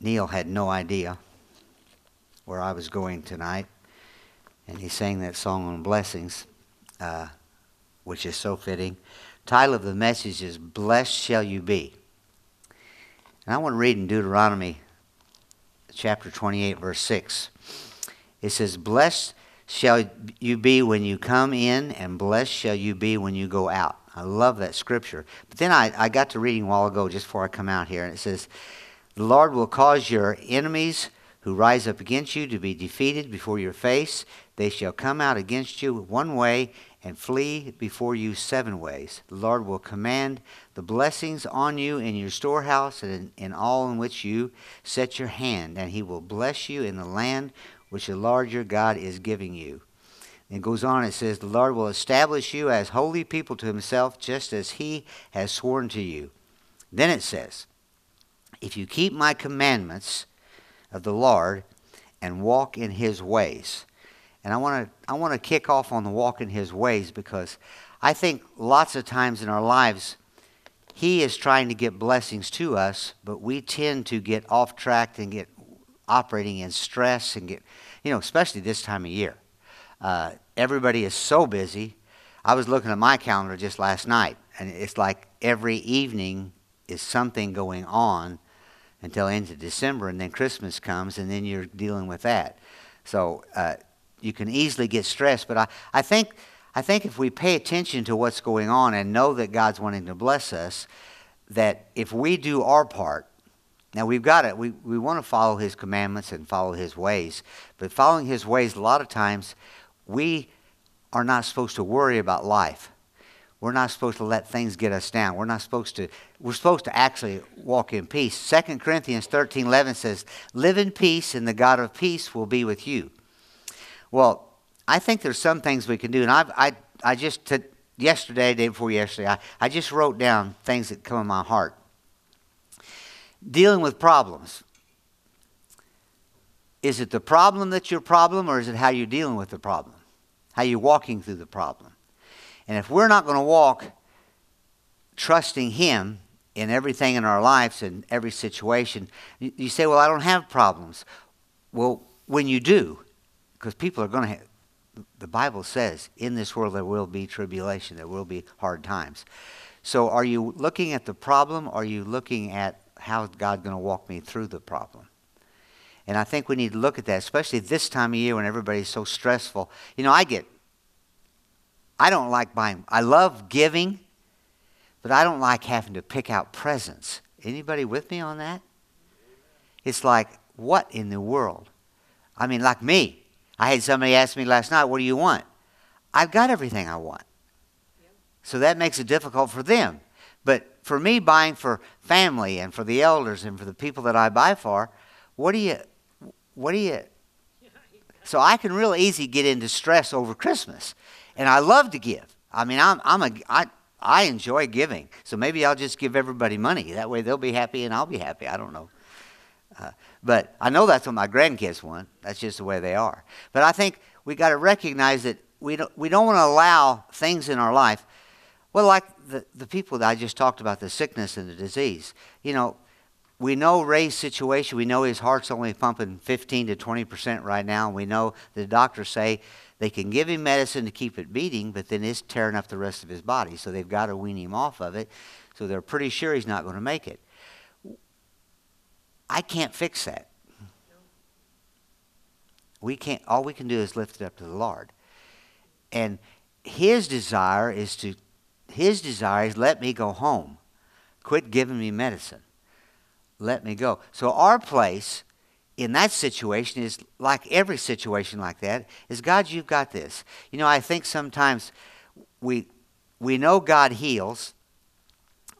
Neil had no idea where I was going tonight, and he sang that song on blessings, uh, which is so fitting. Title of the message is "Blessed Shall You Be," and I want to read in Deuteronomy chapter 28, verse 6. It says, "Blessed shall you be when you come in, and blessed shall you be when you go out." I love that scripture. But then I, I got to reading a while ago, just before I come out here, and it says, "The Lord will cause your enemies." who rise up against you to be defeated before your face. They shall come out against you one way and flee before you seven ways. The Lord will command the blessings on you in your storehouse and in, all in which you set your hand, and he will bless you in the land which the Lord your God is giving you. And it goes on, it says, The Lord will establish you as holy people to himself, just as he has sworn to you. Then it says, If you keep my commandments, of the Lord and walk in his ways. And I want to I want to kick off on the walk in his ways because I think lots of times in our lives he is trying to get blessings to us, but we tend to get off track and get operating in stress and get you know, especially this time of year. Uh, everybody is so busy. I was looking at my calendar just last night, and it's like every evening is something going on until end of December, and then Christmas comes, and then you're dealing with that. So uh, you can easily get stressed. But I, I think I think if we pay attention to what's going on and know that God's wanting to bless us, that if we do our part, now we've got it. We we want to follow His commandments and follow His ways, but following His ways, a lot of times, we are not supposed to worry about life we're not supposed to let things get us down. We're not supposed to, we're supposed to actually walk in peace. 2 Corinthians 13 11 says, Live in peace, and the God of peace will be with you. Well, I think there's some things we can do, and I've, I, I just, yesterday, day before yesterday, I, I just wrote down things that come in my heart. Dealing with problems. Is it the problem that's your problem, or is it how you're dealing with the problem? How you're walking through the problem? And if we're not going to walk trusting Him in everything in our lives and every situation, you, say, Well, I don't have problems. Well, when you do, because people are going to have, the Bible says, in this world there will be tribulation, there will be hard times. So are you looking at the problem or are you looking at how God's going to walk me through the problem? And I think we need to look at that, especially this time of year when everybody's so stressful. You know, I get I don't like buying. I love giving, but I don't like having to pick out presents. Anybody with me on that? It's like, what in the world? I mean, like me. I had somebody ask me last night, what do you want? I've got everything I want. So that makes it difficult for them. But for me, buying for family and for the elders and for the people that I buy for, what do you, what do you, so I can real easy get into stress over Christmas and I love to give. I mean, I'm, I'm a, I, I enjoy giving. So maybe I'll just give everybody money. That way they'll be happy and I'll be happy. I don't know. Uh, but I know that's what my grandkids want. That's just the way they are. But I think we got to recognize that we don't, we don't want to allow things in our life. Well, like the, the people that I just talked about, the sickness and the disease. You know, we know Ray's situation. We know his heart's only pumping 15 to 20 percent right now. We know the doctors say they can give him medicine to keep it beating, but then it's tearing up the rest of his body. So they've got to wean him off of it. So they're pretty sure he's not going to make it. I can't fix that. We can't. All we can do is lift it up to the Lord. And his desire is to. His desire is let me go home. Quit giving me medicine. Let me go. So our place in that situation is like every situation like that is God, you've got this. You know, I think sometimes we we know God heals,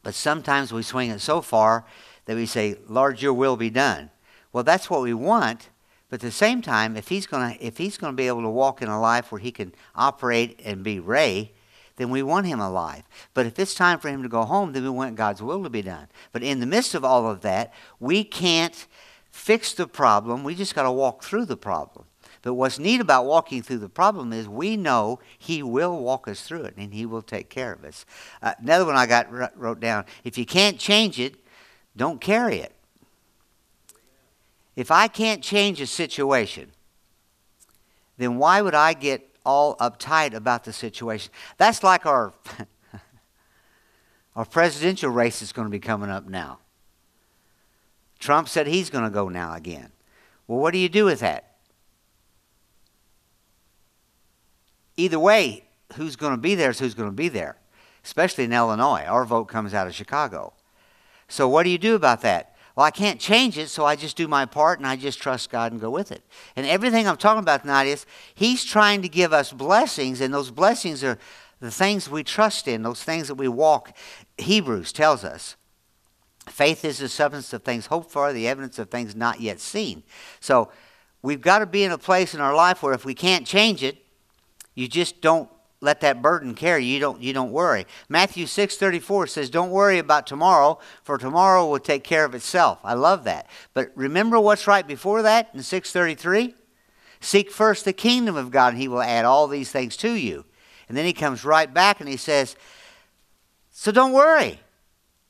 but sometimes we swing it so far that we say, Lord, your will be done. Well, that's what we want, but at the same time, if he's gonna if he's gonna be able to walk in a life where he can operate and be Ray, then we want him alive. But if it's time for him to go home, then we want God's will to be done. But in the midst of all of that, we can't fix the problem. We just got to walk through the problem. But what's neat about walking through the problem is we know He will walk us through it and He will take care of us. Uh, another one I got wrote down if you can't change it, don't carry it. If I can't change a situation, then why would I get all uptight about the situation? That's like our our presidential race is going to be coming up now. Trump said he's going to go now again. Well, what do you do with that? Either way, who's going to be there is who's going to be there, especially in Illinois. Our vote comes out of Chicago. So, what do you do about that? Well, I can't change it, so I just do my part and I just trust God and go with it. And everything I'm talking about tonight is He's trying to give us blessings, and those blessings are the things we trust in, those things that we walk. Hebrews tells us faith is the substance of things hoped for, the evidence of things not yet seen. So we've got to be in a place in our life where if we can't change it, you just don't let that burden carry. You don't you don't worry. Matthew 6.34 says don't worry about tomorrow for tomorrow will take care of itself. I love that. But remember what's right before that in 6.33 seek first the kingdom of god and he will add all these things to you. And then he comes right back and he says so don't worry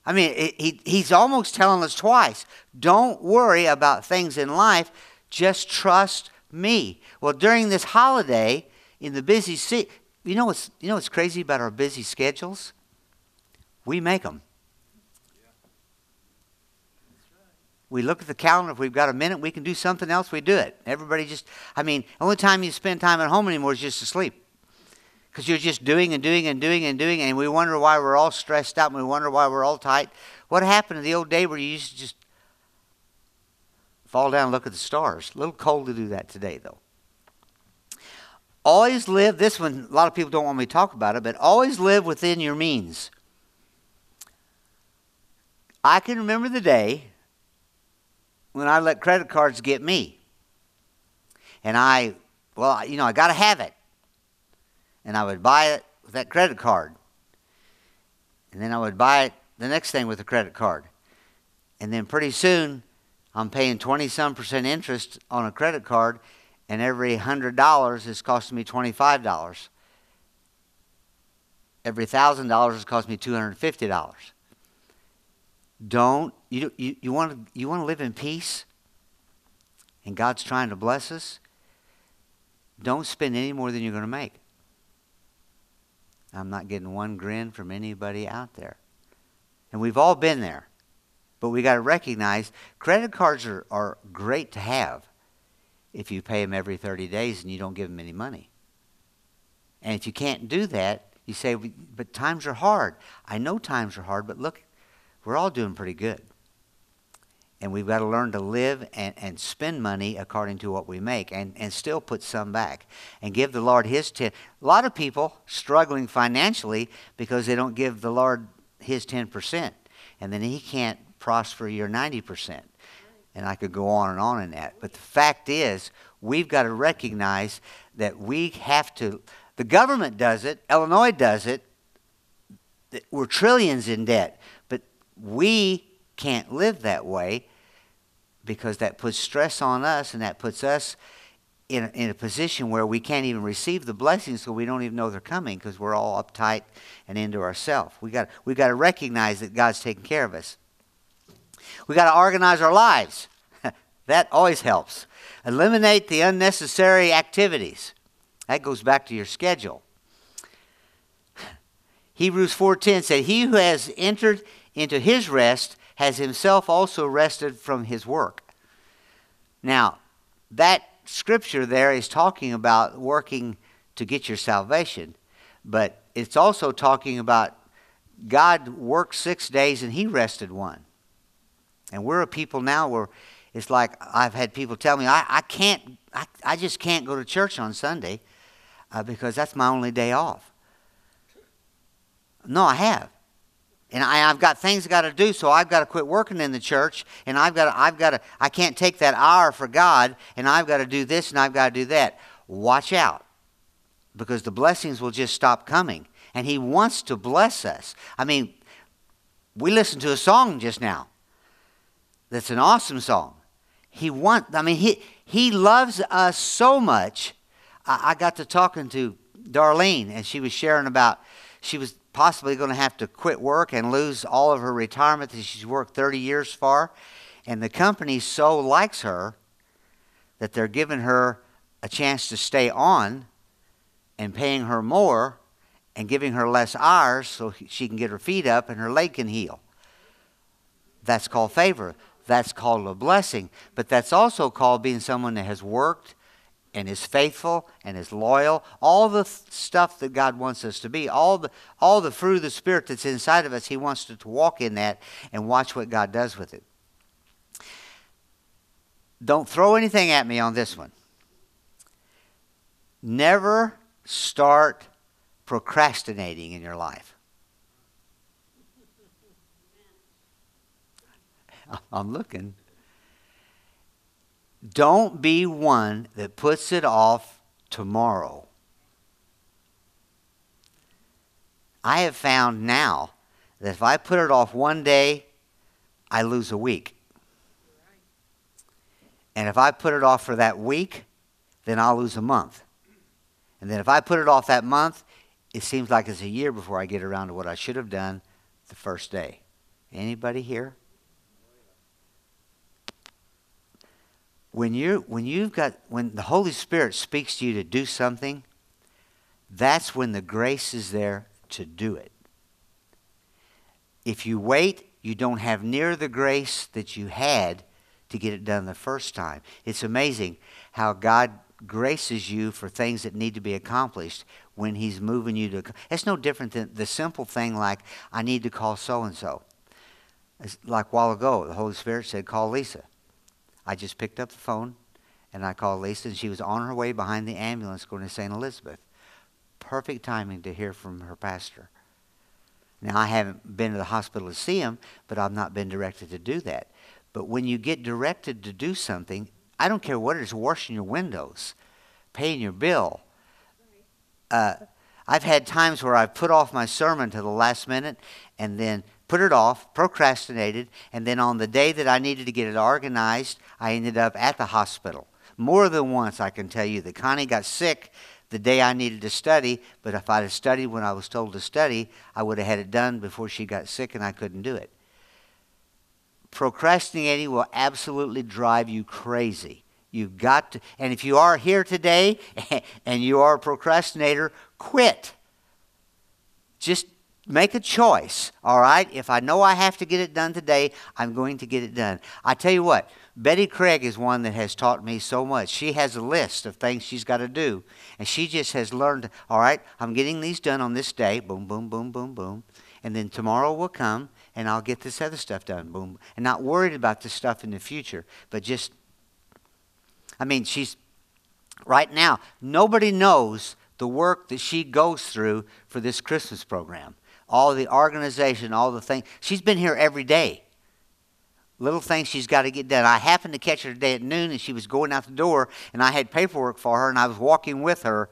i mean he, he's almost telling us twice don't worry about things in life just trust me well during this holiday in the busy you know what's, you know what's crazy about our busy schedules? We make them. We look at the calendar. If we've got a minute, we can do something else. We do it. Everybody just, I mean, the only time you spend time at home anymore is just to sleep. Because you're just doing and doing and doing and doing, and we wonder why we're all stressed out and we wonder why we're all tight. What happened to the old day where you used to just fall down and look at the stars? A little cold to do that today, though. Always live, this one, a lot of people don't want me to talk about it, but always live within your means. I can remember the day when I let credit cards get me. And I, well, you know, I got to have it. And I would buy it with that credit card. And then I would buy it the next thing with a credit card. And then pretty soon, I'm paying 20 some percent interest on a credit card and every hundred dollars is costing me twenty-five dollars. Every thousand dollars is costing me two hundred and fifty dollars. Don't you you, you want to you want to live in peace? And God's trying to bless us. Don't spend any more than you're going to make. I'm not getting one grin from anybody out there. And we've all been there. But we got to recognize credit cards are, are great to have if you pay them every 30 days and you don't give them any money. And if you can't do that, you say, but times are hard. I know times are hard, but look, we're all doing pretty good. And we've got to learn to live and, and spend money according to what we make and, and still put some back and give the Lord His 10. A lot of people struggling financially because they don't give the Lord His 10%. And then He can't prosper your 90%. And I could go on and on in that. But the fact is, we've got to recognize that we have to, the government does it, Illinois does it, we're trillions in debt. But we can't live that way because that puts stress on us and that puts us in a, in a position where we can't even receive the blessings so we don't even know they're coming because we're all uptight and into ourselves. We got we got to recognize that God's taking care of us. We got to organize our lives. that always helps. Eliminate the unnecessary activities. That goes back to your schedule. Hebrews 4:10 said, "He who has entered into his rest has himself also rested from his work." Now, that scripture there is talking about working to get your salvation, but it's also talking about God worked 6 days and he rested one. And we're a people now where it's like I've had people tell me, I, I can't, I, I just can't go to church on Sunday uh, because that's my only day off. No, I have. And I, have got things got to do, so I've got to quit working in the church, and I've got to, I've got to, I can't take that hour for God, and I've got to do this and I've got to do that. Watch out, because the blessings will just stop coming, and He wants to bless us. I mean, we listened to a song just now that's an awesome song. He want, I mean, he he loves us so much. I, I got to talking to Darlene, and she was sharing about she was possibly going to have to quit work and lose all of her retirement that she's worked 30 years for. And the company so likes her that they're giving her a chance to stay on and paying her more and giving her less hours so she can get her feet up and her leg can heal. That's called favor. That's called a blessing. But that's also called being someone that has worked and is faithful and is loyal. All the th- stuff that God wants us to be, all the, all the fruit of the Spirit that's inside of us, He wants to, to walk in that and watch what God does with it. Don't throw anything at me on this one. Never start procrastinating in your life. I'm looking. Don't be one that puts it off tomorrow. I have found now that if I put it off one day, I lose a week. And if I put it off for that week, then I'll lose a month. And then if I put it off that month, it seems like it's a year before I get around to what I should have done the first day. Anybody here? When you when you've got when the Holy Spirit speaks to you to do something, that's when the grace is there to do it. If you wait, you don't have near the grace that you had to get it done the first time. It's amazing how God graces you for things that need to be accomplished when he's moving you to it's no different than the simple thing like i need to call so and so like a while ago the holy spirit said call lisa i just picked up the phone and i called lisa and she was on her way behind the ambulance going to st elizabeth. Perfect timing to hear from her pastor. Now i haven't been to the hospital to see him but i've not been directed to do that. But when you get directed to do something I don't care what it is washing your windows, paying your bill. Uh, I've had times where I've put off my sermon to the last minute and then put it off, procrastinated, and then on the day that I needed to get it organized, I ended up at the hospital. More than once, I can tell you that Connie got sick the day I needed to study, but if I'd have studied when I was told to study, I would have had it done before she got sick and I couldn't do it procrastinating will absolutely drive you crazy. You've got to, and if you are here today and you are a procrastinator, quit. Just make a choice, all right? If I know I have to get it done today, I'm going to get it done. I tell you what, Betty Craig is one that has taught me so much. She has a list of things she's got to do, and she just has learned, all right, I'm getting these done on this day, boom, boom, boom, boom, boom. And then tomorrow will come, and I'll get this other stuff done. Boom. And not worried about this stuff in the future, but just, I mean, she's, right now, nobody knows the work that she goes through for this Christmas program. All the organization, all the things. She's been here every day. Little things she's got to get done. I happened to catch her today at noon, and she was going out the door, and I had paperwork for her, and I was walking with her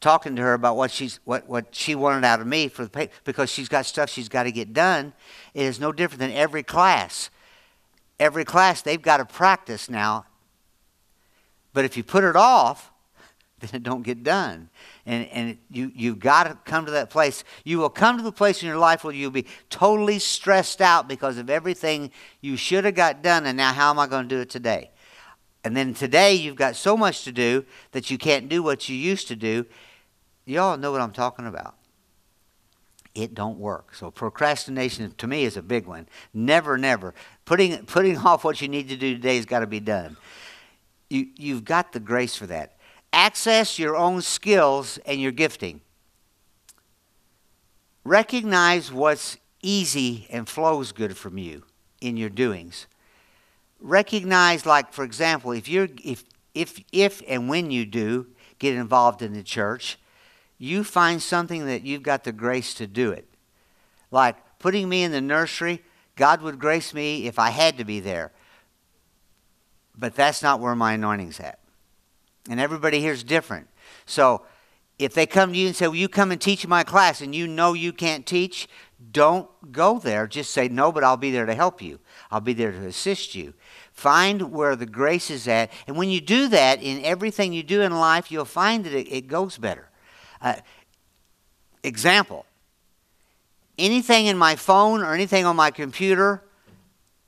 talking to her about what she's what, what she wanted out of me for the paper because she's got stuff she's got to get done. It is no different than every class. Every class they've got to practice now. But if you put it off, then it don't get done. And and you you've got to come to that place. You will come to the place in your life where you'll be totally stressed out because of everything you should have got done and now how am I going to do it today? And then today you've got so much to do that you can't do what you used to do Y'all know what I'm talking about. It don't work. So procrastination to me is a big one. Never, never. Putting, putting off what you need to do today has got to be done. You, you've got the grace for that. Access your own skills and your gifting. Recognize what's easy and flows good from you in your doings. Recognize, like for example, if you're if if if and when you do get involved in the church, you find something that you've got the grace to do it. Like putting me in the nursery, God would grace me if I had to be there. But that's not where my anointing's at. And everybody here is different. So if they come to you and say, Will you come and teach my class? and you know you can't teach, don't go there. Just say, No, but I'll be there to help you. I'll be there to assist you. Find where the grace is at. And when you do that in everything you do in life, you'll find that it, it goes better. Uh, example anything in my phone or anything on my computer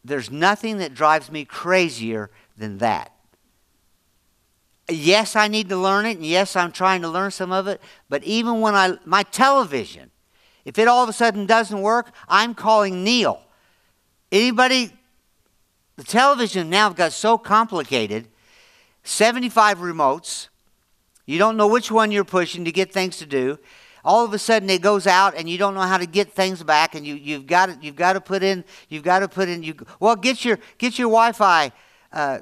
there's nothing that drives me crazier than that. Yes, I need to learn it, and yes, I'm trying to learn some of it, but even when I, my television, if it all of a sudden doesn't work, I'm calling Neil. Anybody, the television now got so complicated 75 remotes. You don't know which one you're pushing to get things to do. All of a sudden it goes out and you don't know how to get things back and you, you've got to, you've got to put in you've got to put in you well get your get your Wi-Fi uh,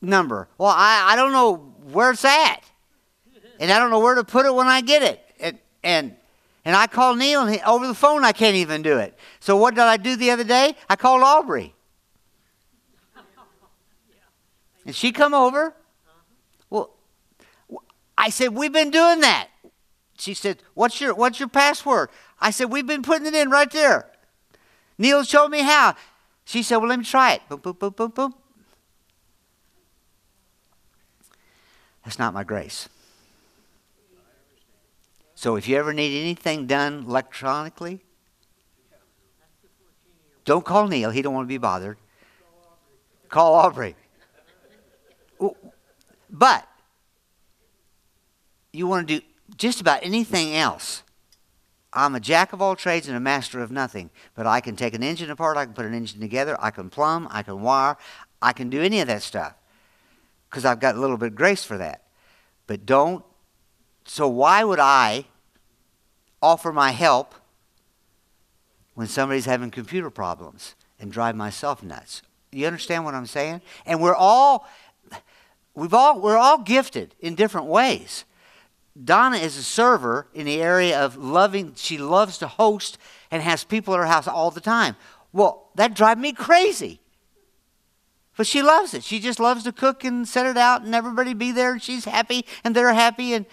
number. Well I, I don't know where it's at. And I don't know where to put it when I get it. And and and I called Neil and he, over the phone I can't even do it. So what did I do the other day? I called Aubrey. And she come over Well, I said, We've been doing that. She said, What's your what's your password? I said, We've been putting it in right there. Neil showed me how. She said, Well, let me try it. Boom, boom, boom, boom, boom. That's not my grace. So if you ever need anything done electronically, don't call Neil. He don't want to be bothered. Call Aubrey. But you want to do just about anything else. I'm a jack of all trades and a master of nothing. But I can take an engine apart, I can put an engine together, I can plumb, I can wire, I can do any of that stuff. Because I've got a little bit of grace for that. But don't. So why would I offer my help when somebody's having computer problems and drive myself nuts? You understand what I'm saying? And we're all we've all we're all gifted in different ways. Donna is a server in the area of loving, she loves to host and has people at her house all the time. Well, that drives me crazy. But she loves it. She just loves to cook and set it out and everybody be there and she's happy and they're happy and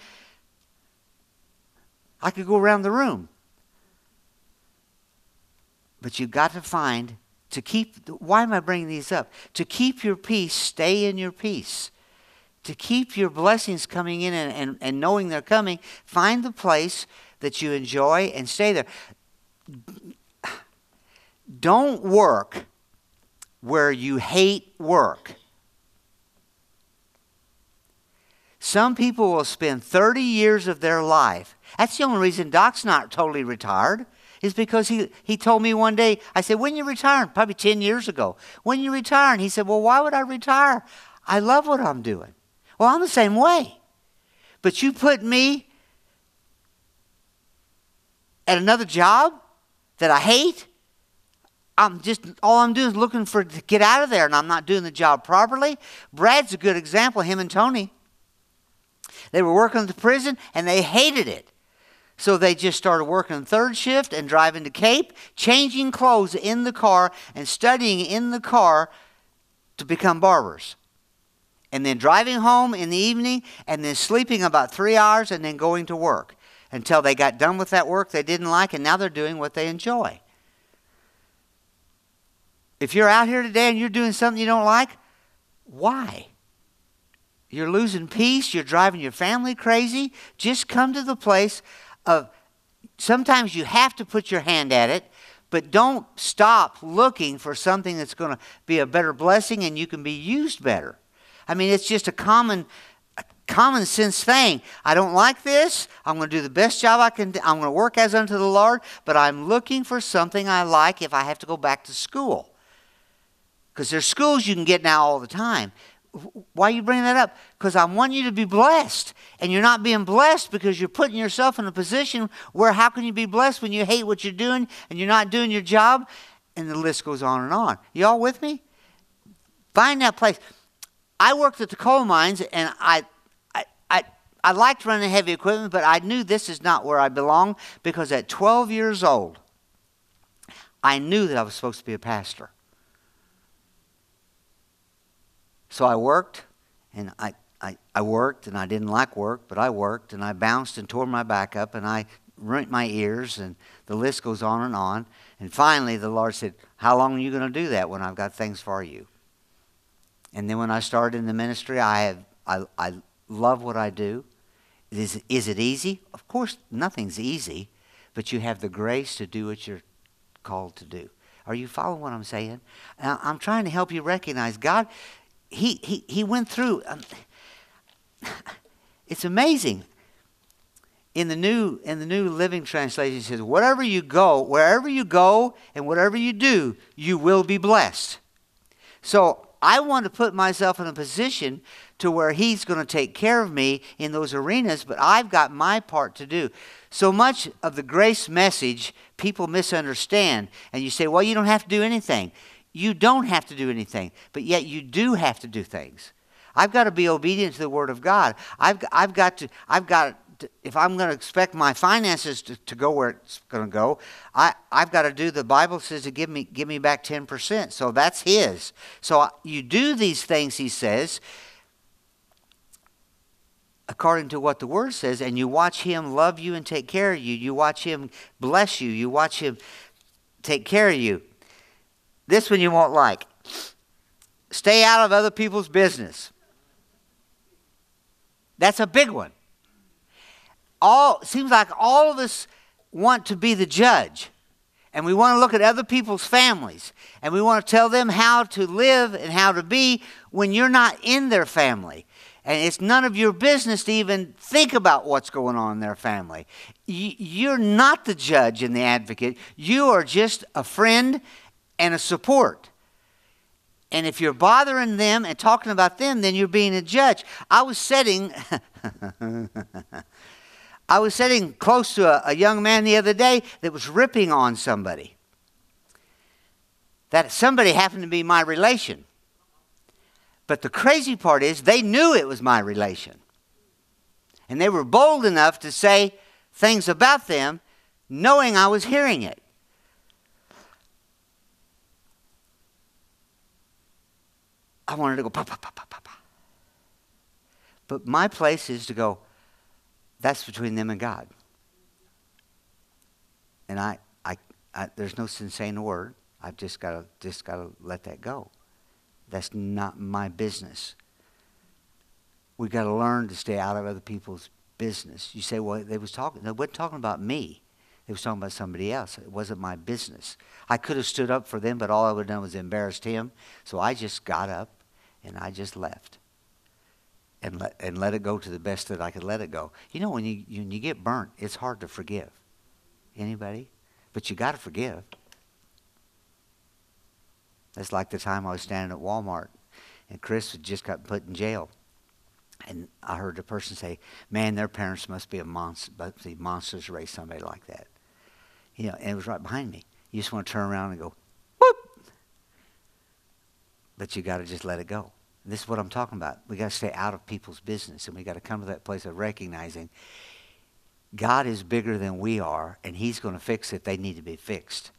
I could go around the room. But you've got to find to keep why am I bringing these up? To keep your peace, stay in your peace to keep your blessings coming in and, and, and knowing they're coming, find the place that you enjoy and stay there. Don't work where you hate work. Some people will spend 30 years of their life. That's the only reason Doc's not totally retired, is because he, he told me one day, I said, When you retire? Probably 10 years ago. When you retire? He said, Well, why would I retire? I love what I'm doing. Well, I'm the same way. But you put me at another job that I hate. I'm just all I'm doing is looking for to get out of there, and I'm not doing the job properly. Brad's a good example. Him and Tony. They were working at the prison, and they hated it. So they just started working third shift and driving to Cape, changing clothes in the car and studying in the car to become barbers and then driving home in the evening and then sleeping about three hours and then going to work until they got done with that work they didn't like and now they're doing what they enjoy. If you're out here today and you're doing something you don't like, why? You're losing peace, you're driving your family crazy. Just come to the place of sometimes you have to put your hand at it, but don't stop looking for something that's going to be a better blessing and you can be used better. I mean, it's just a common common sense thing. I don't like this. I'm going to do the best job I can. Do. I'm going to work as unto the Lord, but I'm looking for something I like if I have to go back to school. Because there's schools you can get now all the time. Why are you bringing that up? Because I want you to be blessed. And you're not being blessed because you're putting yourself in a position where how can you be blessed when you hate what you're doing and you're not doing your job? And the list goes on and on. You all with me? Find that place. I worked at the coal mines and I, I, I, I liked running heavy equipment, but I knew this is not where I belong because at 12 years old, I knew that I was supposed to be a pastor. So I worked and I, I, I worked and I didn't like work, but I worked and I bounced and tore my back up and I rent my ears and the list goes on and on. And finally the Lord said, How long are you going to do that when I've got things for you? And then when I started in the ministry, I have I, I love what I do. Is, is it easy? Of course, nothing's easy, but you have the grace to do what you're called to do. Are you following what I'm saying? I'm trying to help you recognize God. He he he went through. Um, it's amazing. In the new in the new Living Translation, it says, "Whatever you go, wherever you go, and whatever you do, you will be blessed." So I want to put myself in a position to where He's going to take care of me in those arenas, but I've got my part to do. So much of the grace message people misunderstand, and you say, "Well, you don't have to do anything." You don't have to do anything, but yet you do have to do things. I've got to be obedient to the Word of God. I've, I've got to, I've got to, if I'm going to expect my finances to, to go where it's going to go, I, I've got to do, the Bible says to give me, give me back 10%. So that's His. So you do these things, He says, according to what the Word says, and you watch Him love you and take care of you. You watch Him bless you. You watch Him take care of you. This one you won't like. Stay out of other people's business. That's a big one. All seems like all of us want to be the judge. And we want to look at other people's families. And we want to tell them how to live and how to be when you're not in their family. And it's none of your business to even think about what's going on in their family. You're not the judge and the advocate. You are just a friend and a support. And if you're bothering them and talking about them, then you're being a judge. I was sitting, I was sitting close to a, a young man the other day that was ripping on somebody. That somebody happened to be my relation. But the crazy part is they knew it was my relation. And they were bold enough to say things about them knowing I was hearing it. I wanted to go. But my place is to go, that's between them and God. And I, I, I there's no a word. I've just got just got to let that go. That's not my business. We've got to learn to stay out of other people's business. You say, well, they was talking. They weren't talking about me. They was talking about somebody else. It wasn't my business. I could have stood up for them, but all I would have done was embarrassed him. So I just got up and I just left. And let, and let it go to the best that I could let it go. You know, when you, when you get burnt, it's hard to forgive. Anybody? But you got to forgive. That's like the time I was standing at Walmart and Chris had just got put in jail. And I heard the person say, Man, their parents must be a monster, must be monsters raise somebody like that. You know, and it was right behind me. You just want to turn around and go. But you got to just let it go. And this is what I'm talking about. We got to stay out of people's business, and we got to come to that place of recognizing God is bigger than we are, and He's going to fix it. They need to be fixed.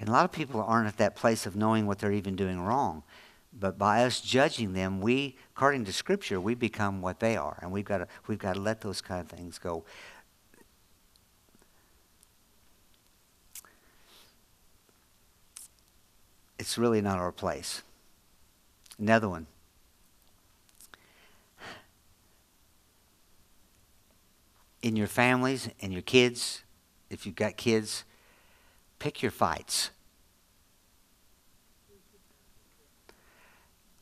And a lot of people aren't at that place of knowing what they're even doing wrong. But by us judging them, we, according to Scripture, we become what they are, and we've got to we've got to let those kind of things go. it's really not our place. Another one. In your families and your kids, if you've got kids, pick your fights.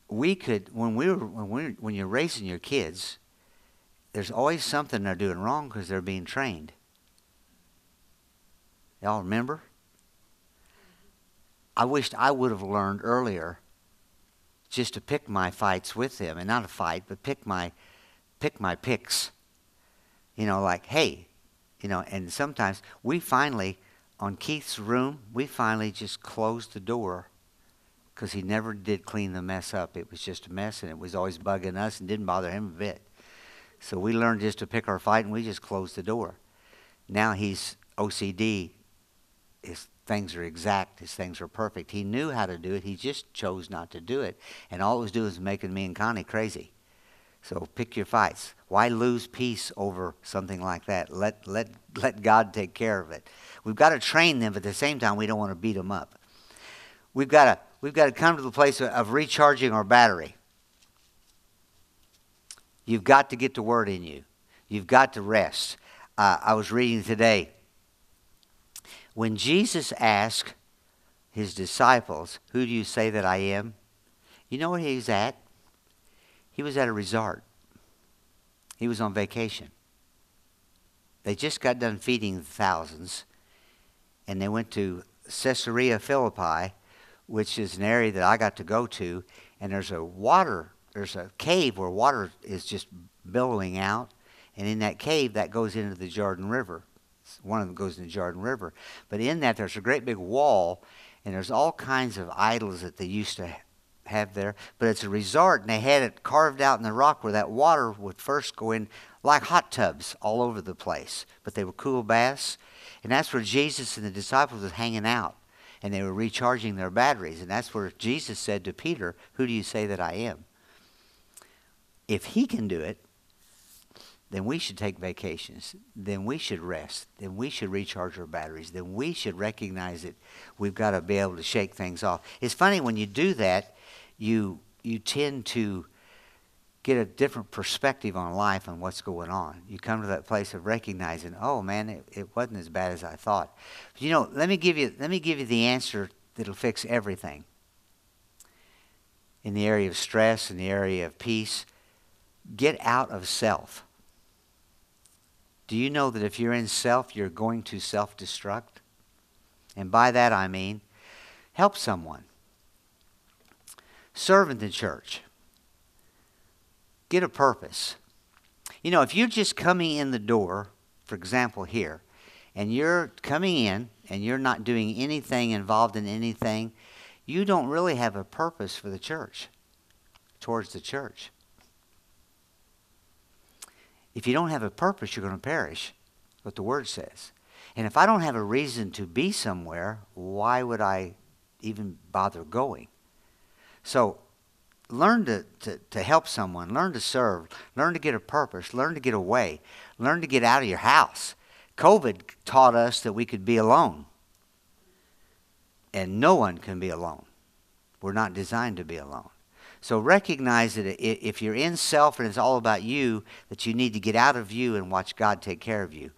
We could when we were when we when you're raising your kids, there's always something they're doing wrong because they're being trained. Y'all remember? I wished I would have learned earlier just to pick my fights with him and not a fight, but pick my pick my picks. You know, like, hey, you know, and sometimes we finally on Keith's room, we finally just closed the door because he never did clean the mess up. It was just a mess and it was always bugging us and didn't bother him a bit. So we learned just to pick our fight and we just closed the door. Now he's OCD. His things are exact, his things are perfect. He knew how to do it, he just chose not to do it. And all it was doing was making me and Connie crazy. So pick your fights. Why lose peace over something like that? Let, let, let God take care of it. We've got to train them, but at the same time, we don't want to beat them up. We've got to, we've got to come to the place of, recharging our battery. You've got to get the word in you. You've got to rest. Uh, I was reading today when Jesus asked his disciples, Who do you say that I am? You know where he was at? He was at a resort. He was on vacation. They just got done feeding the thousands, and they went to Caesarea Philippi, which is an area that I got to go to, and there's a water, there's a cave where water is just billowing out, and in that cave that goes into the Jordan River. One of them goes into the Jordan River, but in that there's a great big wall, and there's all kinds of idols that they used to have there. But it's a resort, and they had it carved out in the rock where that water would first go in like hot tubs all over the place. But they were cool baths, and that's where Jesus and the disciples was hanging out, and they were recharging their batteries. And that's where Jesus said to Peter, "Who do you say that I am?" If he can do it, then we should take vacations. Then we should rest. Then we should recharge our batteries. Then we should recognize that we've got to be able to shake things off. It's funny when you do that, you you tend to get a different perspective on life and what's going on. You come to that place of recognizing, oh man, it, it wasn't as bad as I thought. But you know, let me give you let me give you the answer that'll fix everything. In the area of stress, in the area of peace, get out of self. Do you know that if you're in self, you're going to self destruct? And by that I mean help someone. Serve in the church. Get a purpose. You know, if you're just coming in the door, for example, here, and you're coming in and you're not doing anything involved in anything, you don't really have a purpose for the church, towards the church. If you don't have a purpose, you're going to perish, what the Word says. And if I don't have a reason to be somewhere, why would I even bother going? So learn to, to, to help someone, learn to serve, learn to get a purpose, learn to get away, learn to get out of your house. COVID taught us that we could be alone. And no one can be alone. We're not designed to be alone. So recognize that if you're in self and it's all about you, that you need to get out of you and watch God take care of you.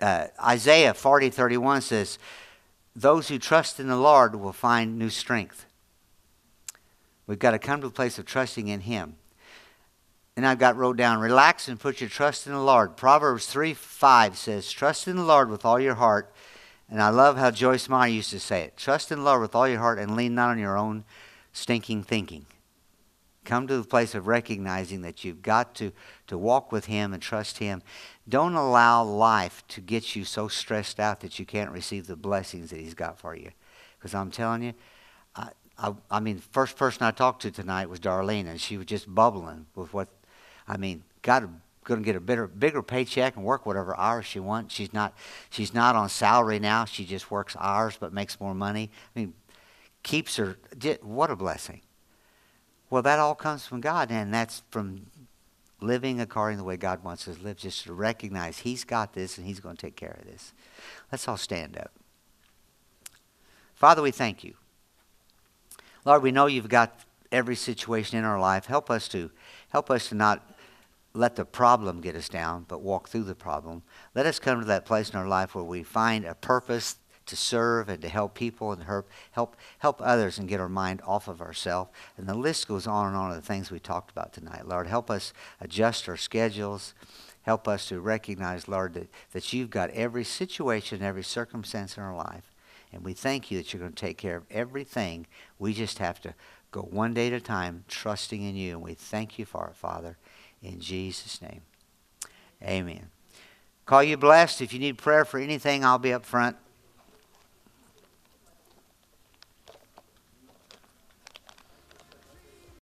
Uh, Isaiah 40, 31 says, Those who trust in the Lord will find new strength. We've got to come to a place of trusting in Him. And I've got wrote down, relax and put your trust in the Lord. Proverbs 3 5 says, Trust in the Lord with all your heart. And I love how Joyce Meyer used to say it Trust in the Lord with all your heart and lean not on your own stinking thinking. Come to the place of recognizing that you've got to, to walk with Him and trust Him. Don't allow life to get you so stressed out that you can't receive the blessings that He's got for you. Because I'm telling you, I, I, I mean, first person I talked to tonight was Darlene, and she was just bubbling with what, I mean, God going to get a bigger, bigger paycheck and work whatever hours she wants. She's not, she's not on salary now. She just works hours but makes more money. I mean, keeps her. What a blessing. Well, that all comes from God, and that's from living according to the way God wants us to live, just to recognize He's got this and He's going to take care of this. Let's all stand up. Father, we thank you. Lord, we know you've got every situation in our life. Help us to help us to not let the problem get us down, but walk through the problem. Let us come to that place in our life where we find a purpose to serve and to help people and help help help others and get our mind off of ourselves. And the list goes on and on of the things we talked about tonight. Lord, help us adjust our schedules. Help us to recognize, Lord, that, that you've got every situation, every circumstance in our life. And we thank you that you're going to take care of everything. We just have to go one day at a time, trusting in you. And we thank you for it, Father. In Jesus' name. Amen. Call you blessed. If you need prayer for anything, I'll be up front.